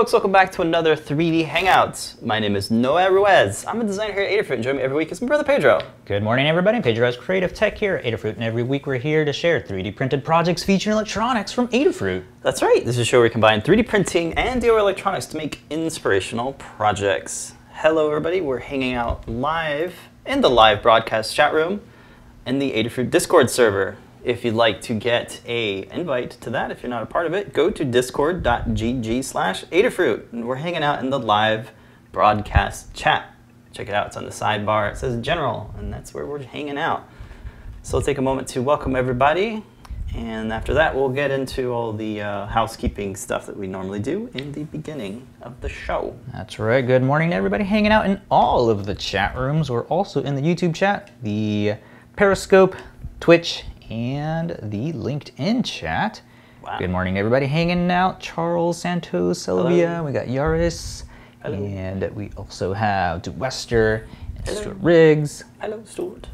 Hey, what's up folks? Welcome back to another 3D Hangouts. My name is Noah Ruiz. I'm a designer here at Adafruit and join me every week is my brother Pedro. Good morning, everybody. Pedro has Creative Tech here at Adafruit, and every week we're here to share 3D printed projects featuring electronics from Adafruit. That's right. This is a show where we combine 3D printing and DIY electronics to make inspirational projects. Hello, everybody. We're hanging out live in the live broadcast chat room in the Adafruit Discord server. If you'd like to get a invite to that, if you're not a part of it, go to discord.gg slash Adafruit. And we're hanging out in the live broadcast chat. Check it out. It's on the sidebar. It says general, and that's where we're hanging out. So we'll take a moment to welcome everybody. And after that, we'll get into all the uh, housekeeping stuff that we normally do in the beginning of the show. That's right. Good morning everybody hanging out in all of the chat rooms. We're also in the YouTube chat, the Periscope, Twitch, and the LinkedIn chat. Wow. Good morning, everybody hanging out. Charles, Santos, Sylvia. Hello. We got Yaris. Hello. And we also have Wester and Hello. Stuart Riggs. Hello, Stuart.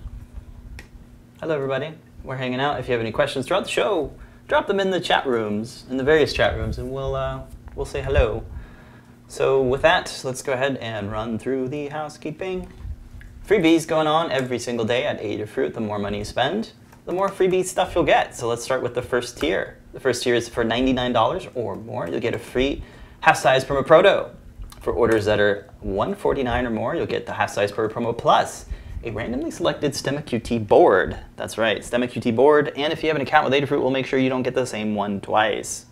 Hello, everybody. We're hanging out. If you have any questions throughout the show, drop them in the chat rooms, in the various chat rooms, and we'll uh, we'll say hello. So with that, let's go ahead and run through the housekeeping. Freebies going on every single day at Adafruit. The more money you spend, the more freebie stuff you'll get. So let's start with the first tier. The first tier is for $99 or more. You'll get a free half-size Perma Proto. For orders that are 149 or more, you'll get the half-size Proto Promo Plus, a randomly selected Stemma QT board. That's right, Stemma QT board. And if you have an account with Adafruit, we'll make sure you don't get the same one twice.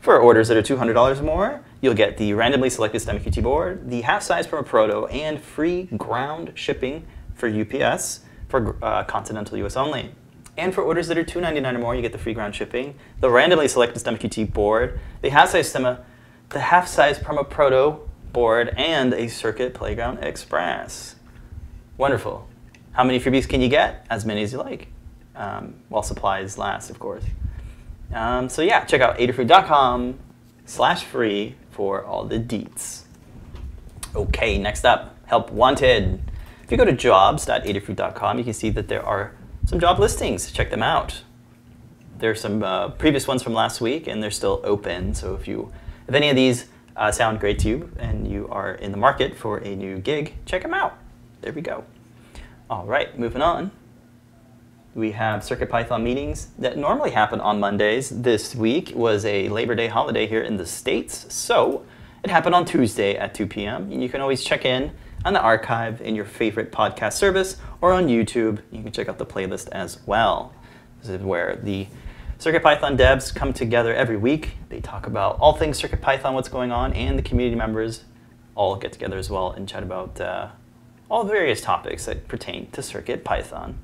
For orders that are $200 or more, you'll get the randomly selected STEM QT board, the half-size Perma Proto, and free ground shipping for UPS for uh, continental US only. And for orders that are 299 or more, you get the free ground shipping, the randomly selected STEM QT board, the half-size Stemma, the half-size Perma Proto board, and a Circuit Playground Express. Wonderful. How many freebies can you get? As many as you like, um, while supplies last, of course. Um, so yeah, check out adafruit.com slash free for all the deets. Okay, next up, help wanted. If you go to jobs.adafruit.com, you can see that there are some job listings. Check them out. There are some uh, previous ones from last week, and they're still open. So if you, if any of these uh, sound great to you, and you are in the market for a new gig, check them out. There we go. All right, moving on. We have CircuitPython meetings that normally happen on Mondays. This week was a Labor Day holiday here in the States, so it happened on Tuesday at 2 p.m. You can always check in on the archive in your favorite podcast service or on YouTube. You can check out the playlist as well. This is where the CircuitPython devs come together every week. They talk about all things CircuitPython, what's going on, and the community members all get together as well and chat about uh, all the various topics that pertain to CircuitPython.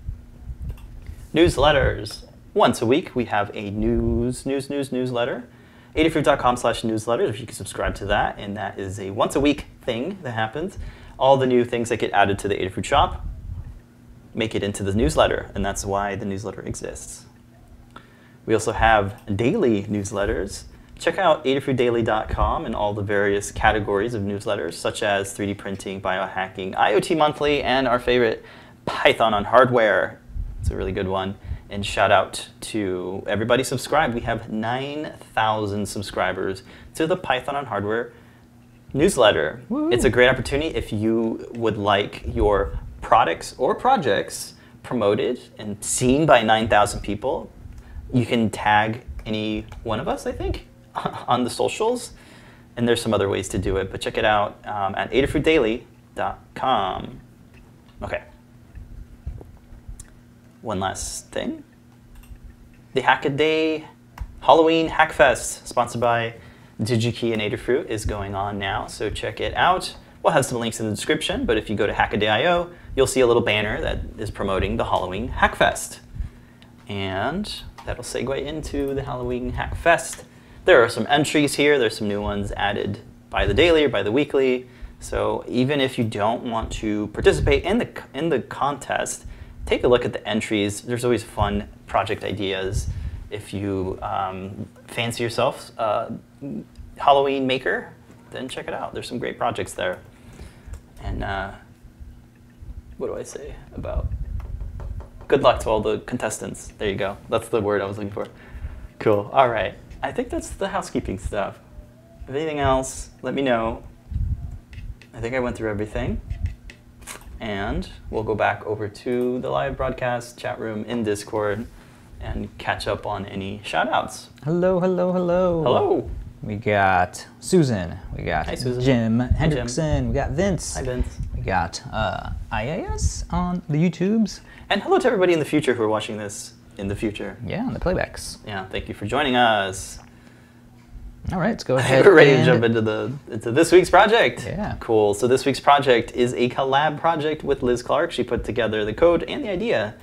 Newsletters. Once a week, we have a news, news, news, newsletter. Adafruit.com slash newsletters, if you can subscribe to that. And that is a once a week thing that happens. All the new things that get added to the Adafruit shop make it into the newsletter. And that's why the newsletter exists. We also have daily newsletters. Check out adafruitdaily.com and all the various categories of newsletters, such as 3D printing, biohacking, IoT Monthly, and our favorite Python on hardware. It's a really good one. And shout out to everybody subscribed. We have 9,000 subscribers to the Python on hardware newsletter. Woo. It's a great opportunity if you would like your products or projects promoted and seen by 9,000 people. You can tag any one of us, I think, on the socials. And there's some other ways to do it, but check it out um, at adafruitdaily.com. Okay. One last thing. The Hackaday Halloween Hackfest, sponsored by DigiKey and Adafruit, is going on now, so check it out. We'll have some links in the description, but if you go to Hackaday.io, you'll see a little banner that is promoting the Halloween Hackfest. And that'll segue into the Halloween Hackfest. There are some entries here, there's some new ones added by the daily or by the weekly. So even if you don't want to participate in the, in the contest, take a look at the entries. There's always fun project ideas. If you um, fancy yourself a Halloween maker, then check it out. There's some great projects there. And uh, what do I say about good luck to all the contestants? There you go. That's the word I was looking for. Cool. All right. I think that's the housekeeping stuff. If anything else, let me know. I think I went through everything. And we'll go back over to the live broadcast chat room in Discord and catch up on any shout outs. Hello, hello, hello. Hello. We got Susan. We got Hi, Susan. Jim Jim. Hendrickson. We got Vince. Hi, Vince. We got uh, IAS on the YouTubes. And hello to everybody in the future who are watching this in the future. Yeah, on the playbacks. Yeah, thank you for joining us. All right, let's go ahead. we're ready to jump into the into this week's project. Yeah. Cool. So this week's project is a collab project with Liz Clark. She put together the code and the idea.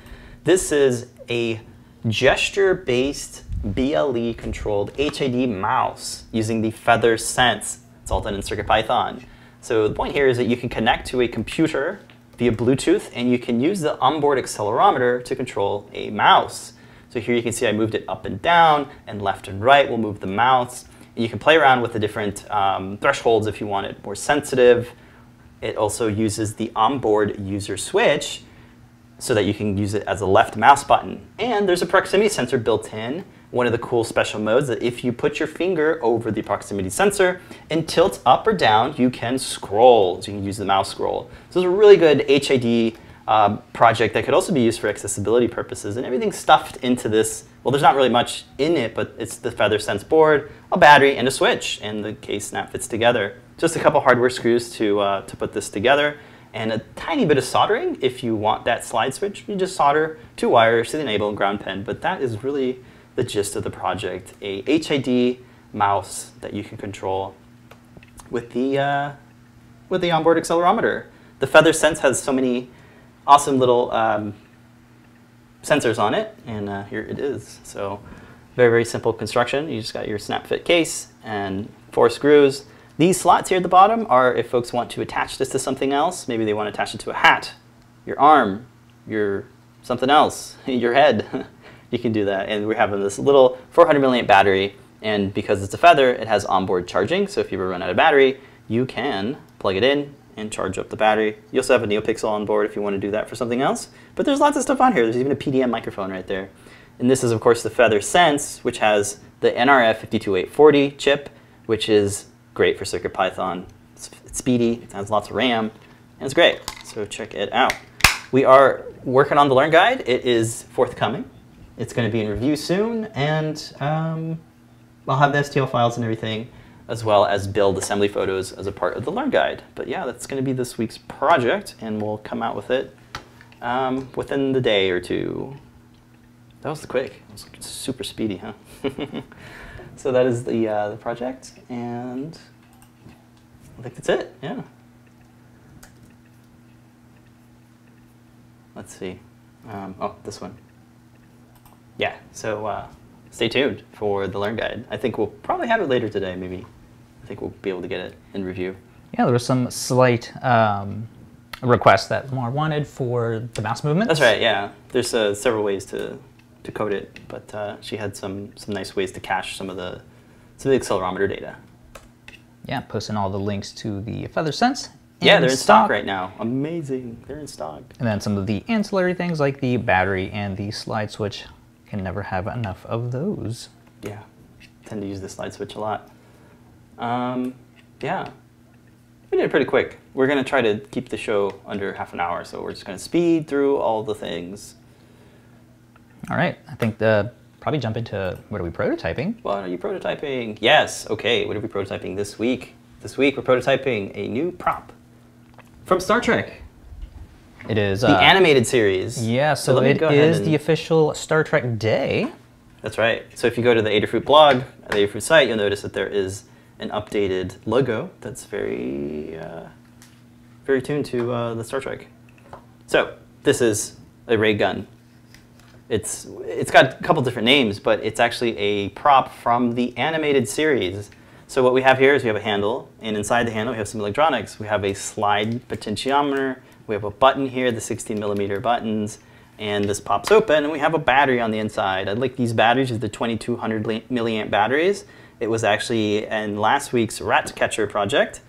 This is a gesture-based BLE controlled HID mouse using the Feather Sense. It's all done in CircuitPython. So the point here is that you can connect to a computer via Bluetooth and you can use the onboard accelerometer to control a mouse. So here you can see I moved it up and down and left and right We'll move the mouse. And you can play around with the different um, thresholds if you want it more sensitive. It also uses the onboard user switch so that you can use it as a left mouse button. And there's a proximity sensor built in. One of the cool special modes that if you put your finger over the proximity sensor and tilt up or down, you can scroll. So you can use the mouse scroll. So it's a really good HID um, project that could also be used for accessibility purposes. And everything's stuffed into this. Well, there's not really much in it, but it's the Feather Sense board, a battery, and a switch. And the case snap fits together. Just a couple hardware screws to, uh, to put this together and a tiny bit of soldering if you want that slide switch. You just solder two wires to the enable and ground pin, but that is really the gist of the project. A HID mouse that you can control with the, uh, with the onboard accelerometer. The Feather Sense has so many awesome little um, sensors on it, and uh, here it is. So very, very simple construction. You just got your snap fit case and four screws. These slots here at the bottom are if folks want to attach this to something else. Maybe they want to attach it to a hat, your arm, your something else, your head. you can do that. And we're having this little 400 milliamp battery. And because it's a feather, it has onboard charging. So if you ever run out of battery, you can plug it in and charge up the battery. You also have a NeoPixel on board if you want to do that for something else. But there's lots of stuff on here. There's even a PDM microphone right there. And this is, of course, the Feather Sense, which has the NRF 52840 chip, which is great for CircuitPython. It's, it's speedy, it has lots of RAM, and it's great. So check it out. We are working on the Learn Guide. It is forthcoming. It's going to be in review soon, and um, I'll have the STL files and everything, as well as build assembly photos as a part of the Learn Guide. But yeah, that's going to be this week's project, and we'll come out with it um, within the day or two. That was quick. It was super speedy, huh? so that is the uh, the project, and I think that's it. Yeah. Let's see. Um, oh, this one. Yeah. So uh, stay tuned for the Learn Guide. I think we'll probably have it later today. Maybe. I think we'll be able to get it in review. Yeah, there was some slight um, requests that Limor wanted for the mouse movement. That's right. Yeah. There's uh, several ways to to code it, but uh, she had some some nice ways to cache some of the some of the accelerometer data. Yeah, posting all the links to the Feather Sense. Yeah, they're in stock right now. Amazing. They're in stock. And then some of the ancillary things like the battery and the slide switch. Can never have enough of those. Yeah. Tend to use the slide switch a lot. Um, yeah. We did it pretty quick. We're going to try to keep the show under half an hour, so we're just going to speed through all the things. All right, I think the probably jump into what are we prototyping? What are you prototyping? Yes. Okay. What are we prototyping this week? This week we're prototyping a new prop from Star Trek, It is the uh, animated series. Yeah, so, let me go ahead is and- the official Star Trek Day. That's right. So if you go to the Adafruit blog, the Adafruit site, you'll notice that there is an updated logo that's very, uh, very tuned to uh, the Star Trek. So this is a ray gun. It's it's got a couple different names, but it's actually a prop from the animated series. So what we have here is we have a handle, and inside the handle we have some electronics. We have a slide potentiometer. We have a button here, the 16 millimeter buttons, and this pops open, and we have a battery on the inside. I like these batteries, the 2200 milliamp batteries. It was actually in last week's Rat Catcher project.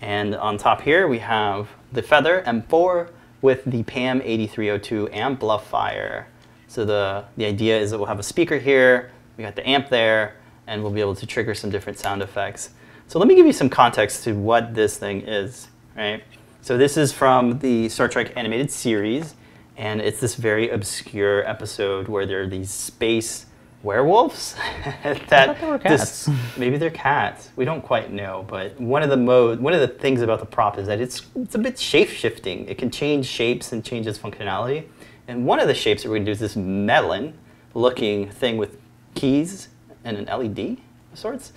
And on top here we have the Feather M4 with the PAM 8302 amplifier. So the, the idea is that we'll have a speaker here, we got the amp there, and we'll be able to trigger some different sound effects. So let me give you some context to what this thing is, right? So this is from the Star Trek animated series, and it's this very obscure episode where there are these space werewolves that thought they were this- maybe they're cats. We don't quite know, but one of the mode, one of the things about the prop is that it's it's a bit shape shifting. It can change shapes and change its functionality. And one of the shapes that we're going to do is this melon looking thing with keys and an LED of sorts.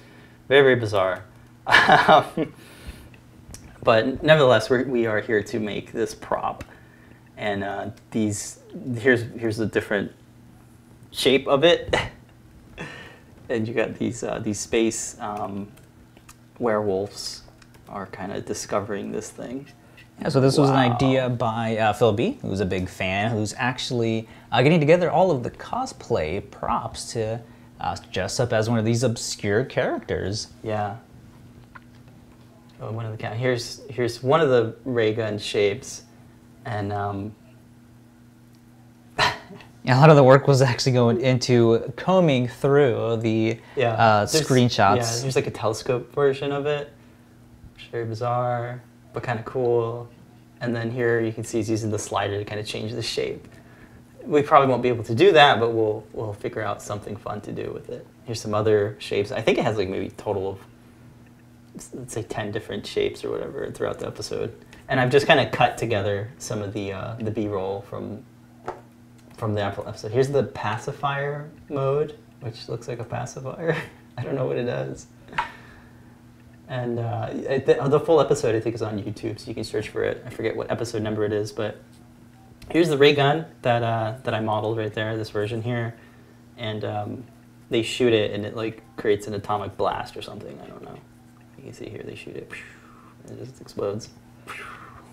Very very bizarre. Um, But nevertheless, we're, we are here to make this prop, and uh, these here's here's the different shape of it, and you got these uh, these space um, werewolves are kind of discovering this thing. Yeah, so this was an idea by uh, Phil B, who's a big fan, who's actually uh, getting together all of the cosplay props to uh, dress up as one of these obscure characters. Yeah. Oh, one of the cat. Here's here's one of the ray gun shapes, and um, Yeah, a lot of the work was actually going into combing through the yeah, uh, screenshots. Yeah, there's like a telescope version of it. Which is very bizarre, but kind of cool. And then here you can see he's using the slider to kind of change the shape. We probably won't be able to do that, but we'll we'll figure out something fun to do with it. Here's some other shapes. I think it has like maybe total of let's say 10 different shapes or whatever throughout the episode. And I've just kind of cut together some of the uh, the B-roll from from the Apple episode. Here's the pacifier mode, which looks like a pacifier. I don't know what it does. And uh, the, the full episode, I think, is on YouTube, so you can search for it. I forget what episode number it is, but here's the ray gun that uh, that I modeled right there. This version here, and um, they shoot it, and it like creates an atomic blast or something. I don't know. You can see here they shoot it, and it just explodes,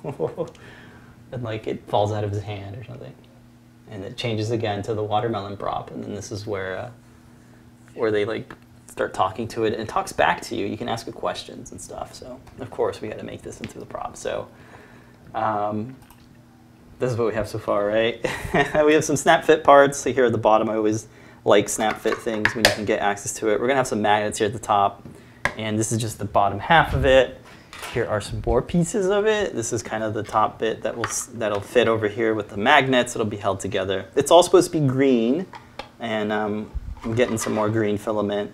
and like it falls out of his hand or something, and it changes again to the watermelon prop, and then this is where uh, where they like start talking to it and it talks back to you. You can ask it questions and stuff. So of course we got to make this into the prop. So um, this is what we have so far, right? we have some snap fit parts. So here at the bottom, I always like snap fit things when you can get access to it. We're gonna have some magnets here at the top, and this is just the bottom half of it. Here are some more pieces of it. This is kind of the top bit that will that'll fit over here with the magnets. It'll be held together. It's all supposed to be green, and um, I'm getting some more green filament.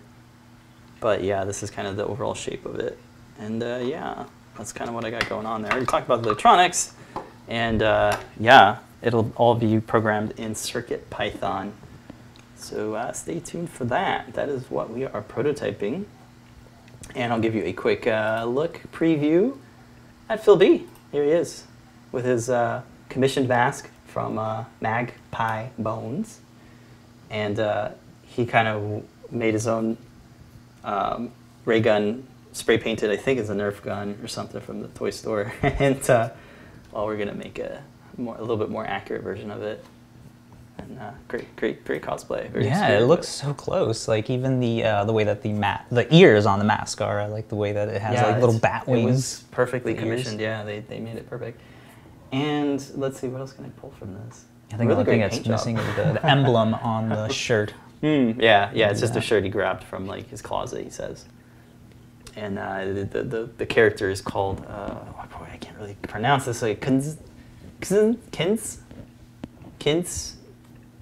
But yeah, this is kind of the overall shape of it. And uh, yeah, that's kind of what I got going on there. Already talked about the electronics. And uh, yeah, it'll all be programmed in Circuit Python. So uh, stay tuned for that. That is what we are prototyping. And I'll give you a quick uh, look preview at Phil B. Here he is with his uh, commissioned mask from uh, Magpie Bones. And uh, he kind of made his own um, ray gun spray painted. I think it's a Nerf gun or something from the toy store. and uh, well, we're gonna make a more, a little bit more accurate version of it. And uh, great, great, great cosplay. Very Yeah, it looks so close. Like even the uh, the way that the mat the ears on the mask are. I like the way that it has like little it's- bat It was perfectly the ears. commissioned. Yeah, they, they made it perfect. And let's see, what else can I pull from this? I think Really the only thing that's missing is the, the emblem on the shirt. Hmm, yeah, yeah, it's just a shirt he grabbed from like his closet. He says, and uh, the, the the the character is called uh, oh boy, I can't really pronounce this. Like Kins, Kins, Kins, Kins,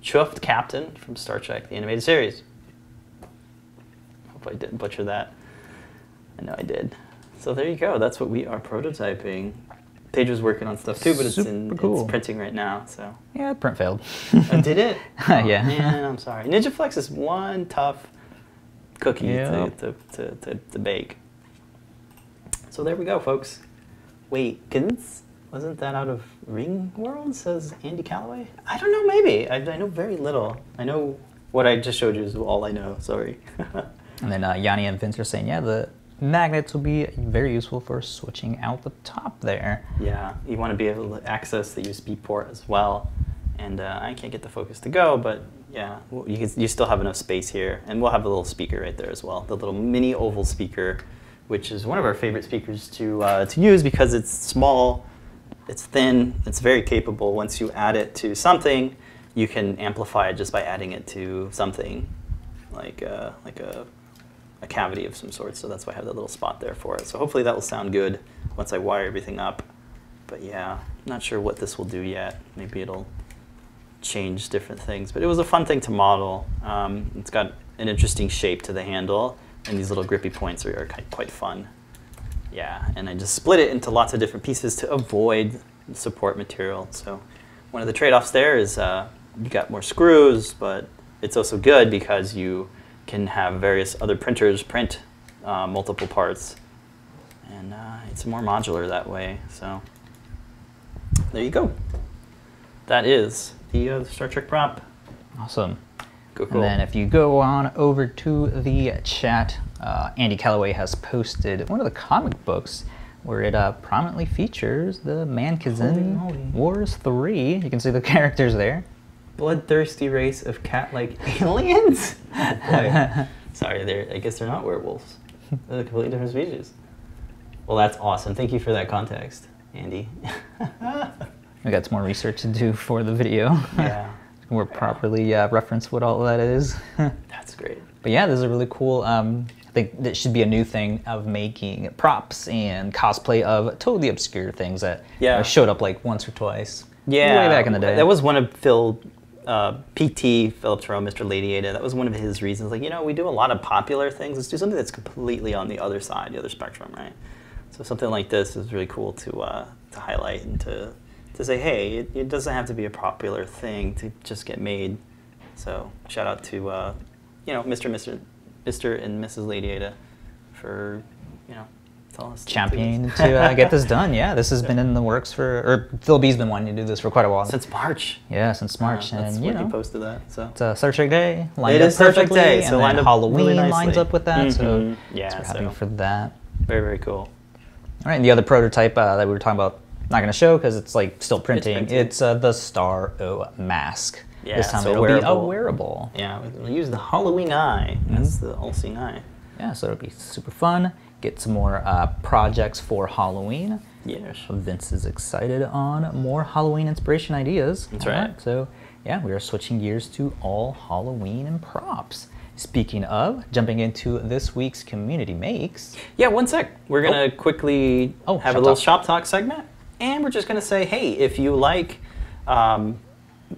Chuft-Captain from Star Trek, the animated series. Hope I didn't butcher that. I know I did. So there you go. That's what we are prototyping. Pedro's working on stuff too, but it's in cool. it's printing right now. So Yeah, print failed. Oh, did it? Oh, Yeah. Man, I'm sorry. NinjaFlex is one tough cookie to, to, to, to, bake. So there we go, folks. Wait? Wasn't that out of Ringworld? Says Andy Calloway. I don't know. Maybe I, I know very little. I know what I just showed you is all I know. Sorry. And then uh, Yanni and Vince are saying, yeah, the magnets will be very useful for switching out the top there. Yeah, you want to be able to access the USB port as well. And uh, I can't get the focus to go, but yeah, you, can, you still have enough space here. And we'll have a little speaker right there as well, the little mini oval speaker, which is one of our favorite speakers to, uh, to use because it's small, it's thin, it's very capable. Once you add it to something, you can amplify it just by adding it to something like, uh, like a a cavity of some sort, so that's why I have that little spot there for it. So hopefully that will sound good once I wire everything up. But yeah, not sure what this will do yet. Maybe it'll change different things. But it was a fun thing to model. Um, it's got an interesting shape to the handle, and these little grippy points are, are quite fun. Yeah, and I just split it into lots of different pieces to avoid support material. So one of the trade-offs there is uh, you got more screws, but it's also good because you can have various other printers print uh, multiple parts, and uh, it's more modular that way. So there you go. That is the uh, Star Trek prop. Awesome. Cool, cool. And then if you go on over to the chat, uh, Andy Calloway has posted one of the comic books where it uh, prominently features the Man-Kzin. Wars 3. You can see the characters there. bloodthirsty race of cat-like aliens. Boy. Sorry, they're. I guess they're not werewolves. They're a completely different species. Well, that's awesome. Thank you for that context, Andy. We got some more research to do for the video. yeah, More properly uh, reference what all that is. that's great. But yeah, this is a really cool. Um, I think that should be a new thing of making props and cosplay of totally obscure things that Yeah. uh, showed up like once or twice. Yeah, way back in the day. That was one of Phil, uh, PT Phillip Torrone, Mr. Lady Ada. That was one of his reasons. Like, you know, we do a lot of popular things. Let's do something that's completely on the other side, the other spectrum, right? So something like this is really cool to uh, to highlight and to to say, hey, it, it doesn't have to be a popular thing to just get made. So shout out to uh, you know Mr. Mr. Mr. and Mrs. Lady Ada for you know telling us to championing to uh, get this done. Yeah, this has been in the works for, or Phil B's been wanting to do this for quite a while. since March. yeah, since March, that's and you he know, posted that. So it's a Star Trek Day lined It up is Star Trek perfectly, Day, and so lined up Halloween really lines up with that. So Mhm. Yeah, so we're happy so- for that. very very cool. All right, and the other prototype uh, that we were talking about, not going to show because it's like still printing. printing. It's, uh, the Star O mask. Yeah, this time so it'll be a wearable. wearable. Yeah, we'll use the Halloween eye. That's the all-seeing eye. Yeah, so it'll be super fun. Get some more uh, projects for Halloween. Yes. Vince is excited on more Halloween inspiration ideas. That's All right. So, yeah, we are switching gears to all Halloween and props. Speaking of, jumping into this week's community makes. Yeah, one sec. We're gonna quickly Oh, have a little talk. shop talk segment, and we're just gonna say, hey, if you like um,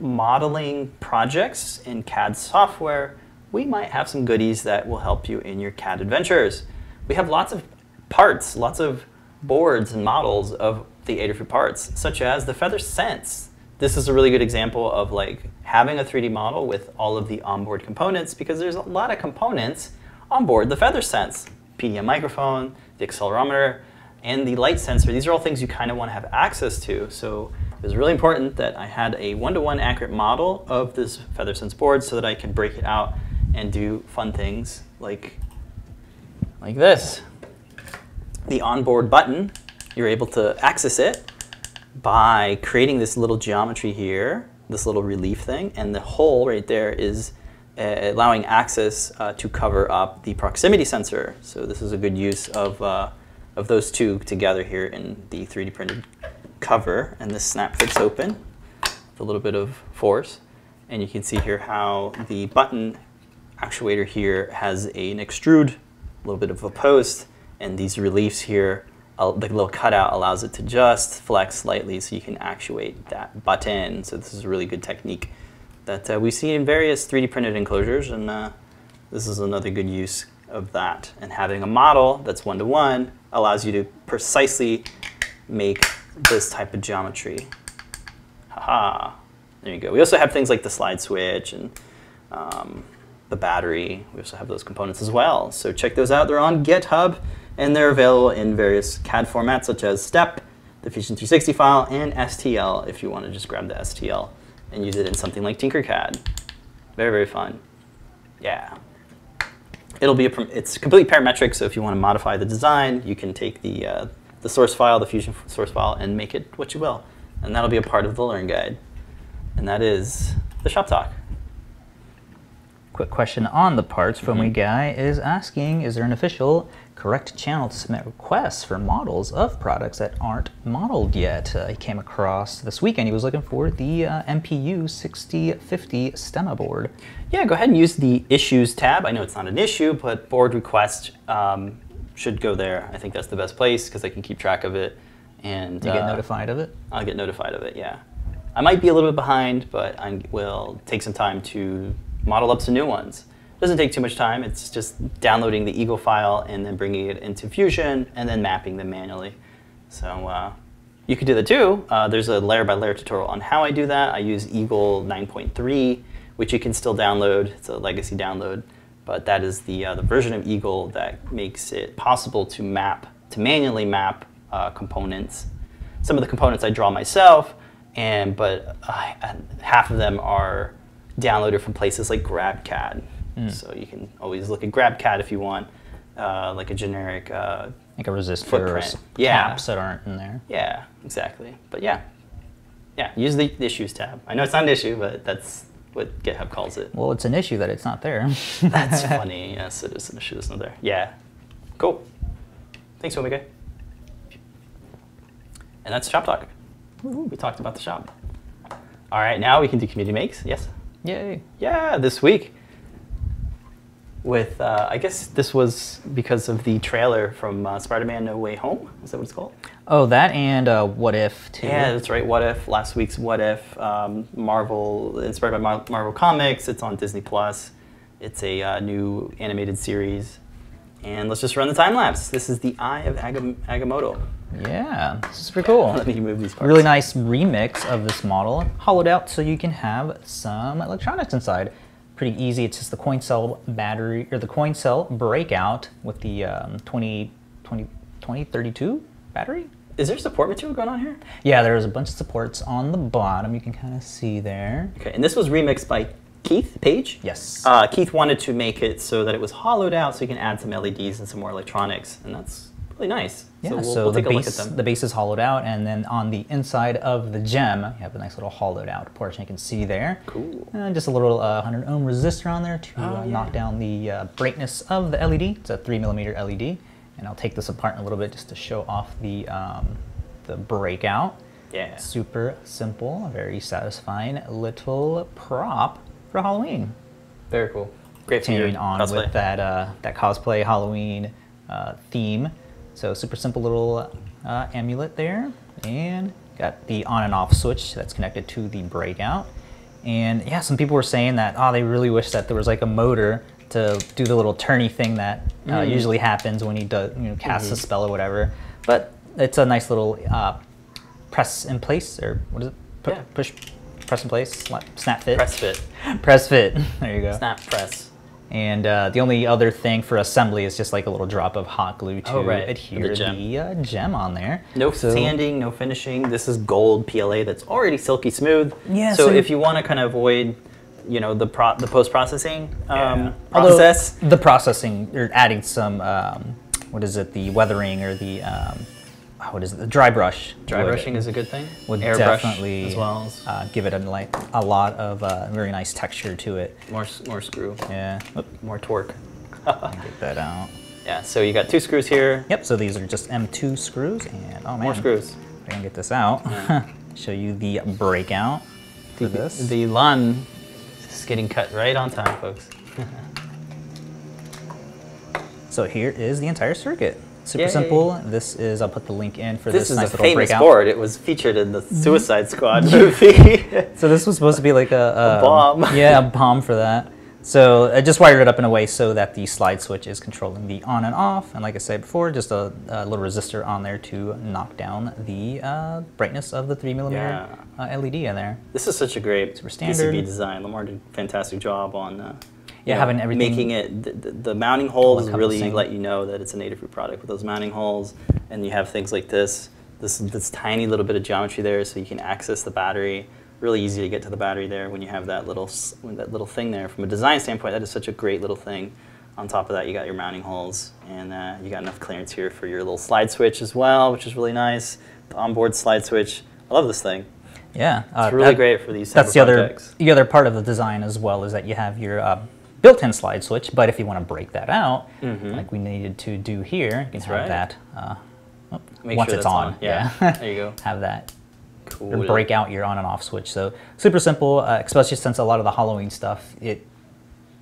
modeling projects in CAD software, we might have some goodies that will help you in your CAD adventures. We have lots of parts, lots of boards and models of the Adafruit parts, such as the Feather Sense. This is a really good example of like having a 3D model with all of the onboard components because there's a lot of components on board the Feather Sense. PDM microphone, the accelerometer, and the light sensor. These are all things you kind of want to have access to. So it was really important that I had a one-to-one accurate model of this FeatherSense board so that I could break it out and do fun things like, like this. The onboard button, you're able to access it by creating this little geometry here, this little relief thing, and the hole right there is uh, allowing access uh, to cover up the proximity sensor. So this is a good use of, uh, of those two together here in the 3D printed cover. And this snap fits open with a little bit of force. And you can see here how the button actuator here has a, an extrude, a little bit of a post, and these reliefs here, uh, the little cutout allows it to just flex slightly so you can actuate that button. So this is a really good technique that uh, we see in various 3D printed enclosures, and uh, this is another good use of that. And having a model that's one-to-one allows you to precisely make this type of geometry. Haha, there you go. We also have things like the slide switch and um, the battery. We also have those components as well. So check those out. They're on GitHub and they're available in various CAD formats such as STEP, the Fusion 360 file, and STL if you want to just grab the STL and use it in something like Tinkercad. Very, very fun. Yeah. It'll be a, it's completely parametric, so if you want to modify the design, you can take the, uh, the source file, the Fusion source file, and make it what you will. And that'll be a part of the Learn Guide. And that is the Shop Talk. Quick question on the parts from Mhm. we guy is asking: Is there an official correct channel to submit requests for models of products that aren't modeled yet. Uh, he came across this weekend, he was looking for the uh, MPU 6050 Stemma board. Yeah, go ahead and use the Issues tab. I know it's not an issue, but board request um, should go there. I think that's the best place because I can keep track of it. And You get uh, notified of it? I'll get notified of it, yeah. I might be a little bit behind, but I will take some time to model up some new ones. Doesn't take too much time. It's just downloading the Eagle file and then bringing it into Fusion and then mapping them manually. So uh, you could do that too. Uh, there's a layer by layer tutorial on how I do that. I use Eagle 9.3, which you can still download. It's a legacy download, but that is the uh, the version of Eagle that makes it possible to map to manually map uh, components. Some of the components I draw myself, and but uh, half of them are downloaded from places like GrabCAD. So you can always look at GrabCAD if you want, uh, like a generic. Uh, Like a resistor Footprint. Yeah. caps that aren't in there. yeah, exactly. But yeah, yeah. Use the issues tab. I know it's not an issue, but that's what GitHub calls it. Well, it's an issue that it's not there. That's funny. Yes, it is an issue. It's not there. Yeah. Cool. Thanks, Omega. And that's shop talk. We talked about the shop. All right, now we can do community makes. Yes. Yay. Yeah, this week. With, uh, I guess this was because of the trailer from uh, Spider-Man: No Way Home. Is that what it's called? Oh, that and uh, What If, too. Yeah, that's right. What if last week's What If? Um, Marvel, inspired by Mar- Marvel Comics. It's on Disney Plus. It's a uh, new animated series. And let's just run the time lapse. This is the Eye of Agam- Agamotto. Yeah, this is pretty cool. Let me move these parts. Really nice remix of this model, hollowed out so you can have some electronics inside. Pretty easy. It's just the coin cell battery or the coin cell breakout with the um, 20, 20, 2032 battery. Is there support material going on here? Yeah, there's a bunch of supports on the bottom. You can kind of see there. Okay, and this was remixed by Keith Page. Yes. Uh, Keith wanted to make it so that it was hollowed out so you can add some LEDs and some more electronics, and that's really nice. Yeah, so so, we'll, we'll the take a look base at them. the base is hollowed out, and then on the inside of the gem, you have a nice little hollowed out portion you can see there. Cool. And just a little uh, 100 ohm resistor on there to Oh, uh, yeah. knock down the uh, brightness of the LED. It's a three millimeter LED, and I'll take this apart in a little bit just to show off the um, the breakout. Yeah. Super simple, very satisfying little prop for Halloween. Very cool. Great. Continuing on cosplay. with that uh, that cosplay Halloween uh, theme. So super simple little uh, amulet there, and got the on and off switch that's connected to the breakout. And yeah, some people were saying that oh, they really wish that there was like a motor to do the little turny thing that uh, Mm. usually happens when he does you know casts a spell or whatever. But it's a nice little uh, press in place or what is it? Pu- Yeah. Push, press in place, snap fit. Press fit. Press fit. There you go. Snap press. And uh, the only other thing for assembly is just like a little drop of hot glue to Oh, right. adhere The the, gem. uh, gem on there. No So- sanding, no finishing. This is gold PLA that's already silky smooth. Yeah, So, so- if you want to kind of avoid, you know, the pro- the post processing um, Although process, the processing, you're adding some, um, what is it, the weathering or the, um, oh, what is it, the dry brush. dry brushing is a good thing. Would Airbrush definitely as well. as uh, give it a, like, a lot of uh, very nice texture to it. more more screw, Yeah, Oop, more torque. get that out. Yeah. So you got two screws here. Yep, so these are just M2 screws, and oh man. More screws. I can get this out. Show you the breakout for this. The lawn is getting cut right on time, folks. So here is the entire circuit. Super Yay. simple. This is, I'll put the link in for This this, is nice a little famous breakout. board. It was featured in the Suicide Squad movie. So this was supposed to be like a, A bomb. yeah, a bomb for that. So I just wired it up in a way so that the slide switch is controlling the on and off. And like I said before, just a, a little resistor on there to knock down the uh, brightness of the three millimeter uh, LED in there. This is such a great Super standard. PCB design. Limor did a fantastic job on uh, Yeah, you having everything- making it. The, the, the mounting holes really let you know that it's an Adafruit product with those mounting holes, and you have things like this. This this tiny little bit of geometry there, so you can access the battery. Really easy to get to the battery there when you have that little when that little thing there. From a design standpoint, that is such a great little thing. On top of that, you got your mounting holes, and uh, you got enough clearance here for your little slide switch as well, which is really nice. The onboard slide switch. I love this thing. Yeah, uh, It's really that- great for these. That's the other projects. the other part of the design as well is that you have your uh, built-in slide switch, but if you want to break that out, like we needed to do here, you can have Mm-hmm. right. that uh, oh, Make once sure it's on. on. Yeah. There you go. have that Cool. or break out your on and off switch. So super simple, uh, especially since a lot of the Halloween stuff, it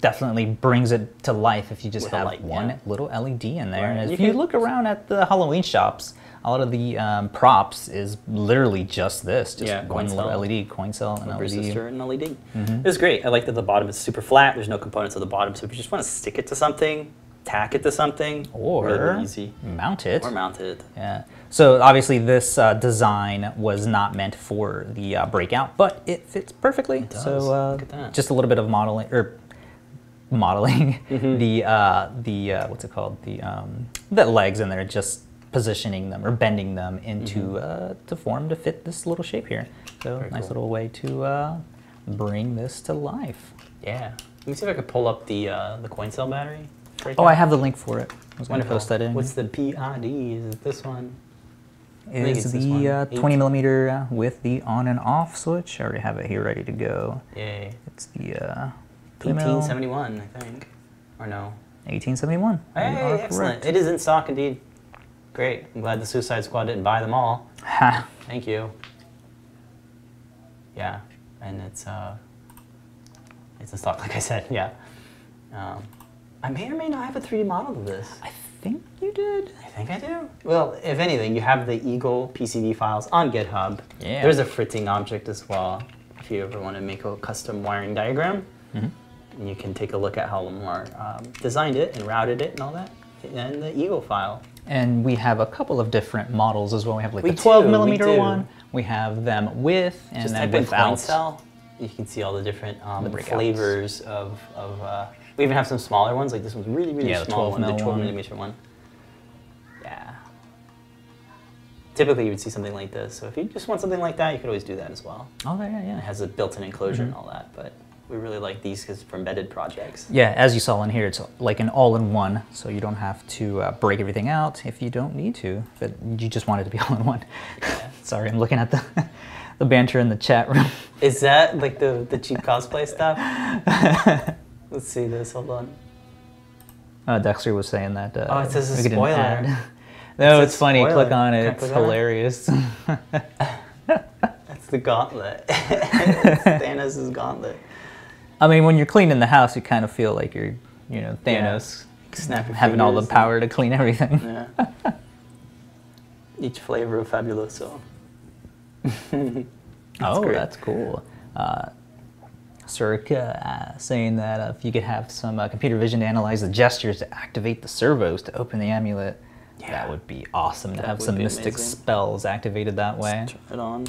definitely brings it to life if you just With have light, one yeah. little LED in there. Right. And You if you can- look around at the Halloween shops, a lot of the um, props is literally just this, just Yeah, one coin little. LED, coin cell, and LED. resistor and LED. Mm-hmm. It's great. I like that the bottom is super flat. There's no components at the bottom, so if you just want to stick it to something, tack it to something, Or really easy, mount it. or mount it. Yeah. So obviously this uh, design was not meant for the uh, breakout, but it fits perfectly. does. So uh, Look at that. just a little bit of modeling or modeling Mm-hmm. the uh, the uh, what's it called the um, the legs in there, just positioning them or bending them into uh, to form to fit this little shape here. So. Very nice cool. little way to uh, bring this to life. Yeah. Let me see if I could pull up the uh, the coin cell battery. Oh, I have the link for it. I was going to post that in. What's the PID? Is it this one? is it's the uh, 20 millimeter uh, with the on and off switch. I already have it here ready to go. Yay. It's the uh, 1871, I think. Or no? 1871. Hey, excellent. correct. It is in stock indeed. Great. I'm glad the Suicide Squad didn't buy them all. Ha. Thank you. Yeah, and it's uh, it's in stock, like I said. Yeah. Um, I may or may not have a 3D model of this. I think you did. I think I do. Well, if anything, you have the Eagle PCB files on GitHub. Yeah. There's a fritzing object as well. If you ever want to make a custom wiring diagram, and you can take a look at how Limor um, designed it and routed it and all that, and the Eagle file. And we have a couple of different models as well. We have like We the 12 do, millimeter do. one. We have them with and Just then type without. cell. You can see all the different um, The flavors of. of uh, we even have some smaller ones. Like this one's really really Yeah, the small 12 one, mil the 12 millimeter one. Yeah. Typically, you would see something like this. So if you just want something like that, you could always do that as well. Oh yeah, It yeah. has a built-in enclosure Mm-hmm. and all that, but we really like these because for embedded projects. Yeah, as you saw in here, it's like an all-in-one, so you don't have to uh, break everything out if you don't need to. But you just want it to be all-in-one. Sorry, I'm looking at the the banter in the chat room. Is that like the the cheap cosplay stuff? Let's see this. Hold on. Uh, Dexter was saying that. Uh, Oh, it says a spoiler. no, It it's says funny. spoiler. Click on Can it. It's on it? hilarious. That's the gauntlet. It's Thanos' gauntlet. I mean, when you're cleaning the house, you kind of feel like you're, you know, Thanos your having all the power to clean everything. yeah. Each flavor of Fabuloso. oh, great. that's cool. Uh, Cirque uh, saying that uh, if you could have some uh, computer vision to analyze the gestures to activate the servos to open the amulet, Yeah. that would be awesome to have some mystic amazing. spells activated that way. Try it on.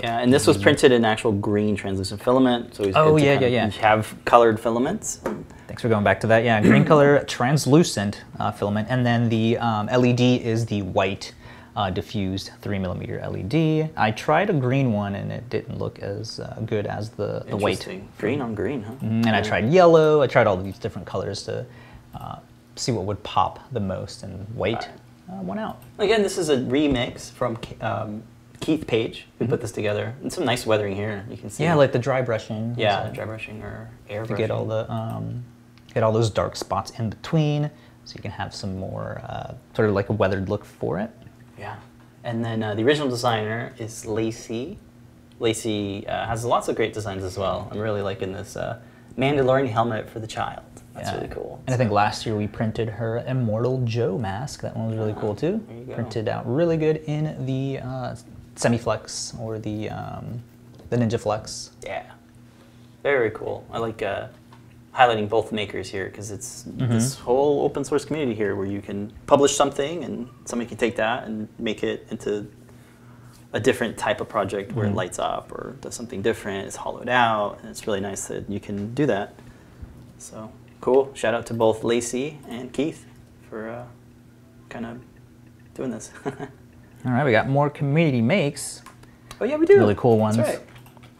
Yeah, and this was printed in actual green translucent filament, so Oh, yeah, yeah, yeah. have colored filaments. Thanks for going back to that. Yeah, green color translucent uh, filament, and then the um, LED is the white uh, diffused three millimeter LED. I tried a green one and it didn't look as uh, good as the, the white. Green on green, huh? Mm, And I tried yellow. I tried all these different colors to uh, see what would pop the most, and white uh, won out. Again, this is a remix from um, Keith Page, who put this together. And some nice weathering here. You can see. Mm-hmm. Yeah, like the dry brushing. yeah, so dry brushing or air to brushing. get all the um, get all those dark spots in between, so you can have some more uh, sort of like a weathered look for it. Yeah. And then uh, the original designer is Lacey. Lacey uh, has lots of great designs as well. I'm really liking this uh, Mandalorian helmet for the child. That's Yeah. really cool. And I think last year we printed her Immortan Joe mask. That one was really cool too. there you go. Printed out really good in the uh, Semiflex or the um, the NinjaFlex. Yeah. Very cool. I like uh, highlighting both makers here because it's Mm-hmm. this whole open source community here where you can publish something and somebody can take that and make it into a different type of project where Mhm. it lights up or does something different, it's hollowed out, and it's really nice that you can do that. So cool. Shout out to both Lacey and Keith for uh, kind of doing this. All right, we got more community makes. oh yeah, we do. Really cool ones. right.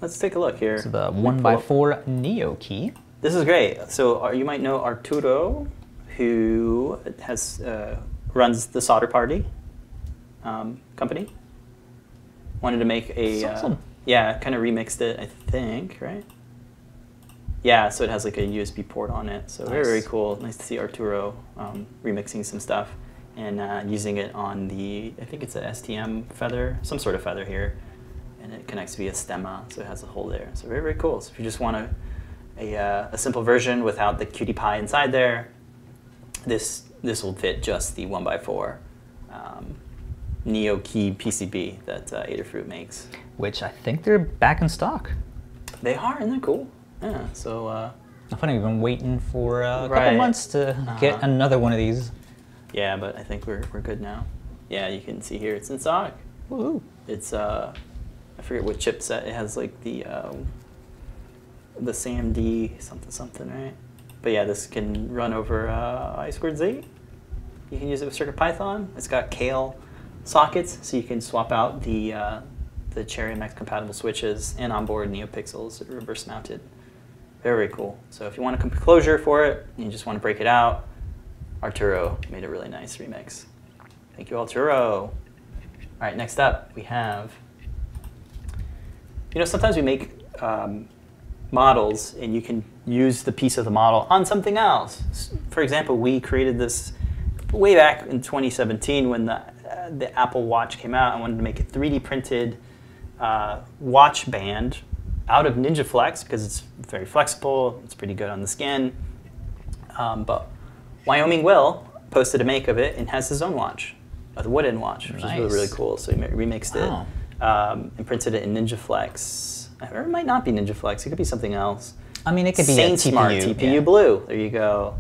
Let's take a look here. So the one by four NeoKey. This is great. So uh, you might know Arturo, who has uh, runs the Solder Party um, company. Wanted to make a uh, awesome. yeah, kind of remixed it. I think right. Yeah, so it has like a USB port on it. So very, very cool. Nice to see Arturo um, remixing some stuff and uh, using it on the, I think it's a STM feather, some sort of feather here. And it connects via stemma, so it has a hole there. So very, very cool. So if you just want a, a, uh, a simple version without the QT Py inside there, this, this will fit just the 1x4 um, NeoKey PCB that uh, Adafruit makes. Which I think they're back in stock. They are, and they're cool. Yeah, so uh, funny, we've been waiting for uh, a Right. couple months to get Uh-huh. another one of these. Yeah, but I think we're, we're good now. Yeah, you can see here it's in stock. Woohoo. It's uh, I forget what chipset it has, like the uh, the SAMD something something, right? But yeah, this can run over uh, I squared C. You can use it with CircuitPython. It's got Kailh sockets, so you can swap out the uh, the Cherry MX compatible switches and onboard NeoPixels reverse mounted. Very, very cool. So if you want a closure for it, you just want to break it out, Arturo made a really nice remix. Thank you, Arturo. All right, next up we have. You know, sometimes we make um, models and you can use the piece of the model on something else. For example, we created this way back in 2017 when the, uh, the Apple Watch came out. I wanted to make a 3D printed uh, watch band out of NinjaFlex because it's very flexible, it's pretty good on the skin. Um, but Wyoming Will posted a make of it and has his own watch, a wooden watch, which is really, really cool. So he remixed Wow. it um, and printed it in NinjaFlex. Or it might not be NinjaFlex, it could be something else. I mean, it could be a SainSmart TPU, TPU yeah. Blue. There you go.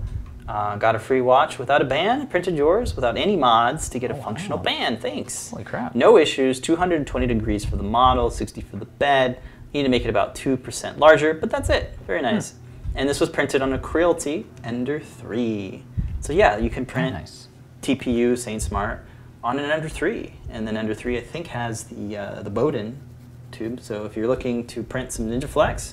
Uh, got a free watch without a band. Printed yours without any mods to get a Oh, functional wow. band. Thanks. Holy crap. No issues. 220 degrees for the model, 60 for the bed. You need to make it about 2% larger, but that's it. Very Hmm. nice. And this was printed on a Creality Ender 3. So yeah, you can print nice. TPU SainSmart on an Ender 3. And then Ender 3, I think, has the, uh, the Bowden tube. So if you're looking to print some NinjaFlex,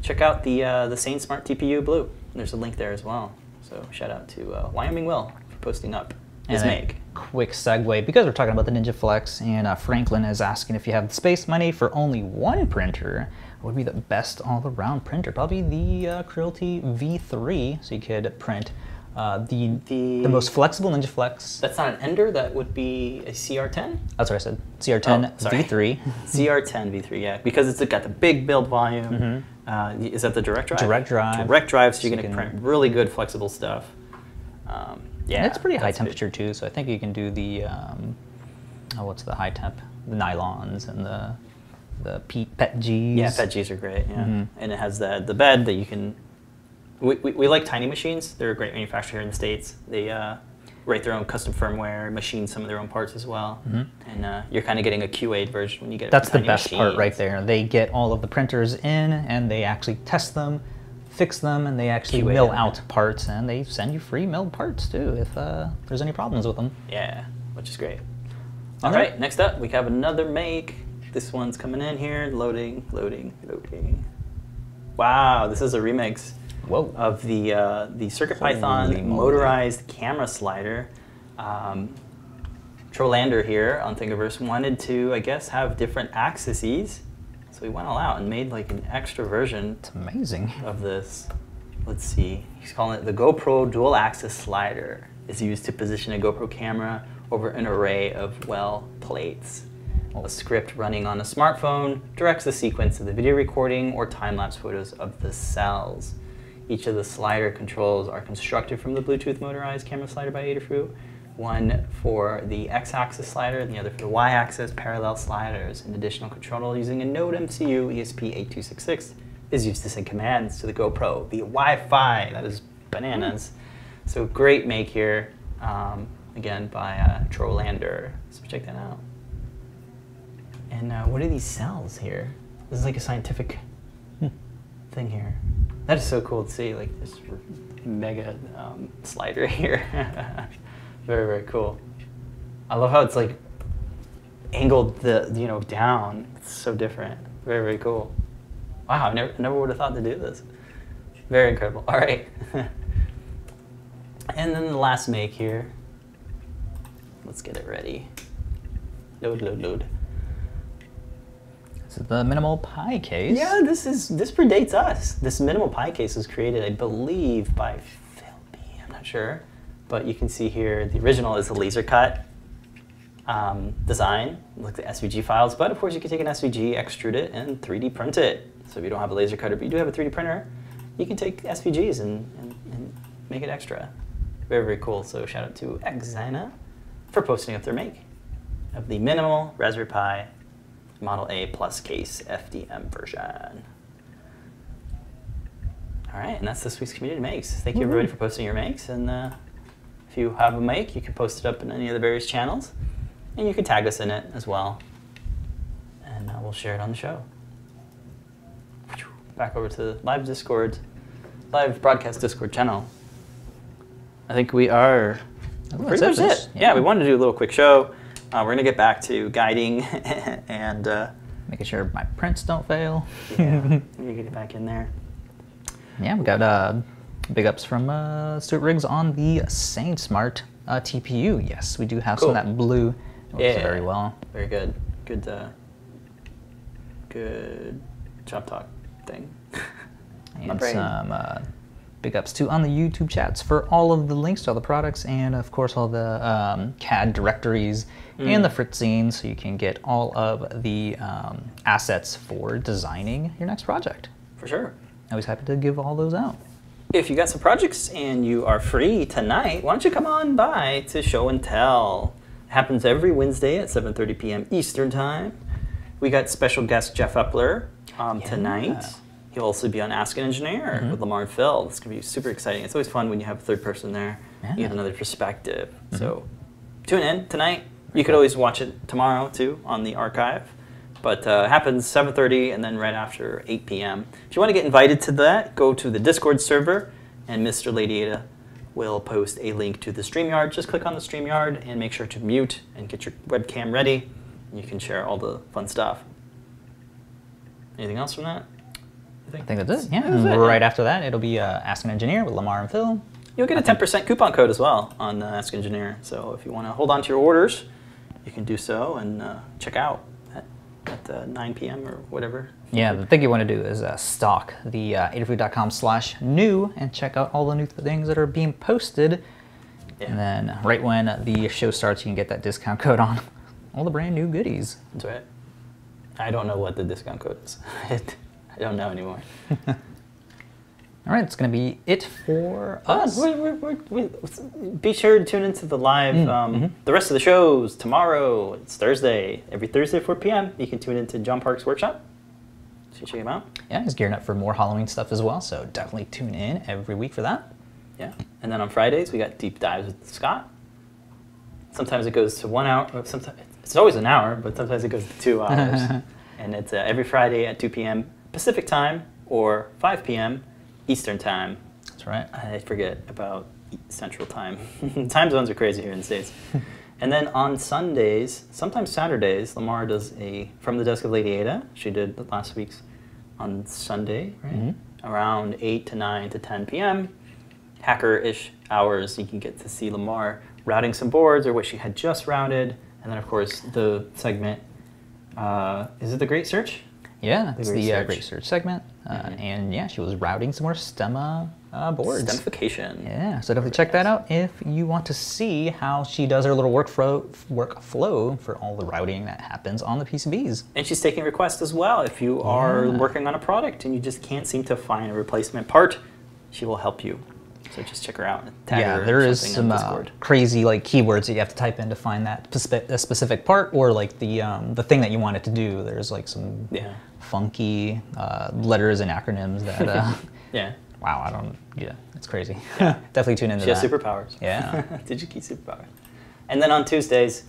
check out the, uh, the SainSmart TPU Blue. There's a link there as well. So shout out to uh, Wyoming Will for posting up his And make. Quick segue because we're talking about the NinjaFlex, and uh, Franklin is asking if you have the space money for only one printer, would be the best all-around printer? Probably the uh, Creality V3, so you could print uh, the, The- the most flexible NinjaFlex. That's not an Ender, that would be a CR10? That's what I said. CR10 Oh. V3. CR10 V3, yeah, because it's got the big build volume. Uh, is that the direct drive? Direct drive. Direct drive, so, So you're going to can- print really good flexible stuff. Um, yeah, And it's pretty high good. temperature too, so I think you can do the um, oh, what's the high temp? The nylons and the the PET Gs. Yeah, PETGs are great. Yeah, Mhm. and it has the the bed that you can. We, we, we like Tiny Machines. They're a great manufacturer here in the states. They uh, write their own custom firmware, machine some of their own parts as well, Mhm. and uh, you're kind of getting a QA'd version when you get. it That's the best part right there. They get all of the printers in and they actually test them, fix them, and they actually QA mill out parts and they send you free milled parts too if uh, there's any problems with them. Yeah, which is great. All Okay. right, next up we have another make. This one's coming in here, loading, loading, loading. Wow, this is a remix Whoa. of the uh, the CircuitPython motorized camera slider. Um, Trolander here on Thingiverse wanted to, I guess, have different axes, so he went all out and made like an extra version It's amazing. of this. Let's see. He's calling it the GoPro dual axis slider. Is used to position a GoPro camera over an array of well plates. A script running on a smartphone directs the sequence of the video recording or time-lapse photos of the cells. Each of the slider controls are constructed from the Bluetooth motorized camera slider by Adafruit. One for the x-axis slider and the other for the y-axis parallel sliders. An additional control using a NodeMCU ESP8266 is used to send commands to the GoPro via Wi-Fi. That is bananas. So great make here, um, again by uh, Trolander. So check that out. And uh, what are these cells here? This is like a scientific thing here. That is so cool to see, like this mega um, slider here. very, very cool. I love how it's like angled the you know down. It's so different. Very, very cool. Wow, I never, never would have thought to do this. Very incredible. All right. and then the last make here. Let's get it ready. Load, load, load. Is the minimal pie case. Yeah, this is this predates us. This minimal pie case was created, I believe, by Philby. I'm not sure, but you can see here the original is a laser cut um, design, like the SVG files. But of course, you can take an SVG, extrude it, and 3D print it. So if you don't have a laser cutter, but you do have a 3D printer, you can take SVGs and, and, and make it extra. Very very cool. So shout out to Exina for posting up their make of the minimal Raspberry Pi Model A plus case FDM version. All right, and that's this week's community makes. Thank you everybody for posting your makes, and uh, if you have a make, you can post it up in any of the various channels, and you can tag us in it as well, and uh, we'll share it on the show. Back over to the live Discord, live broadcast Discord channel. I think we are pretty much it. it. Yeah, we wanted to do a little quick show. Uh, we're gonna get back to guiding and. Uh, Making sure my prints don't fail. yeah, me get it back in there. Yeah, we got uh, big ups from uh, Stuart Riggs on the SainSmart uh, TPU. Yes, we do have some of that blue. It works Yeah. very well. Very good. Good. Uh, good job talk thing. And some uh, big ups to on the YouTube chats for all of the links to all the products and of course all the um, CAD directories and Mm. the Fritzings so you can get all of the um, assets for designing your next project. For sure. Always happy to give all those out. If you got some projects and you are free tonight, why don't you come on by to Show and Tell? It happens every Wednesday at 7:30 p.m. Eastern Time. We got special guest Jeff Epler um, tonight. He'll also be on Ask an Engineer with Limor and Phil. It's gonna be super exciting. It's always fun when you have a third person there. You have another perspective. So tune in tonight. You could always watch it tomorrow too on the archive. But uh, it happens 7:30 and then right after 8 p.m. If you want to get invited to that, go to the Discord server, and Mr. Lady Ada will post a link to the StreamYard. Just click on the StreamYard and make sure to mute and get your webcam ready. You can share all the fun stuff. Anything else from that? I think that's it. Yeah. That was and it, right after that, it'll be uh, Ask an Engineer with Limor and Phil. You'll get a 10% coupon code as well on uh, Ask an Engineer. So if you want to hold on to your orders, you can do so and uh, check out at, at uh, 9 p.m. or whatever. Yeah, the thing you want to do is uh, stalk the uh, adafruit.com slash new and check out all the new things that are being posted. Yeah. And then right when the show starts, you can get that discount code on all the brand new goodies. That's right. I don't know what the discount code is. I don't know anymore. All right, it's going to be it for us. we're, we're, we're, we be sure to tune into the live, Mm, um, mhm. the rest of the shows tomorrow. It's Thursday. Every Thursday at 4 p.m. You can tune into John Park's workshop. So you check him out. Yeah, he's gearing up for more Halloween stuff as well, so definitely tune in every week for that. Yeah. And then on Fridays, we got deep dives with Scott. Sometimes it goes to one hour. Sometimes it's always an hour, but sometimes it goes to two hours. and it's uh, every Friday at 2 p.m. Pacific time or 5 p.m. Eastern time. That's right. I forget about Central Time. time zones are crazy here in the States. and then on Sundays, sometimes Saturdays, Limor does a From the Desk of Lady Ada. She did the last week's on Sunday, right? Mhm. Around 8 to 9 to 10 p.m. Hacker ish hours, you can get to see Limor routing some boards or what she had just routed. And then, of course, the segment uh, is it the Great Search? Yeah, it's Great the uh, Great Search segment. Uh, Mhm. And yeah, she was routing some more Stemma uh, boards. Stemification. Yeah, so definitely check that out if you want to see how she does her little workflow workflow for all the routing that happens on the PCBs. And she's taking requests as well. If you are Yeah. working on a product and you just can't seem to find a replacement part, she will help you. So just check her out. and Tag yeah, her there is some uh, crazy like keywords that you have to type in to find that specific part or like the um, the thing that you want it to do. There's like some Yeah. Funky uh, letters and acronyms that. Uh, Yeah. wow, I don't. Yeah, it's crazy. definitely tune into She has that. superpowers. Yeah. Digikey superpowers. And then on Tuesdays,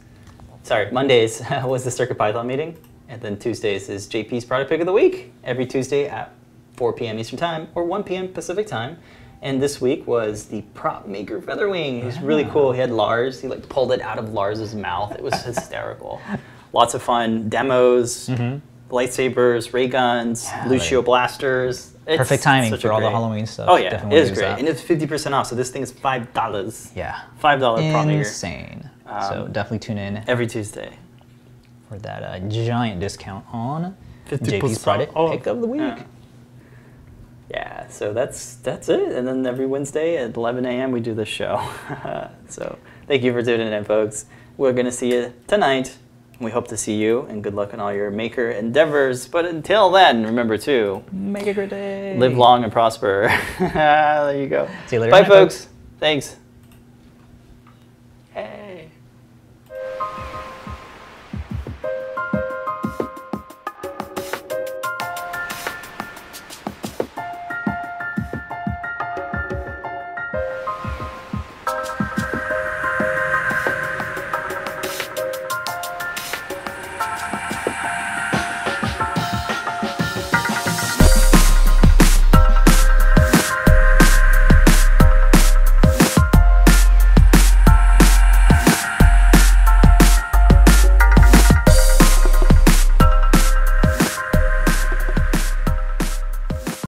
sorry, Mondays was the CircuitPython meeting. And then Tuesdays is JP's product pick of the week. Every Tuesday at 4 p.m. Eastern Time or 1 p.m. Pacific Time. And this week was the prop maker Featherwing. It was really cool. He had Lars. He like pulled it out of Lars's mouth. It was hysterical. Lots of fun demos, lightsabers, ray guns. Yeah, Lucio they- blasters. It's Perfect timing for all the Halloween stuff. Oh yeah, Definitely it is great, that. and it's fifty percent off. So this thing is five dollars. Yeah. Five dollar Insane. so Um, definitely tune in every Tuesday. for that uh, giant discount on JP's Friday Oh, pick of the week. Yeah. Yeah, so that's that's it. And then every Wednesday at 11 a.m. we do this show. so thank you for tuning in, folks. We're gonna see you tonight. We hope to see you, and good luck on all your maker endeavors. But until then, remember to Make a great day. live long and prosper. there you go. See you later Bye, tonight, folks. folks. Thanks.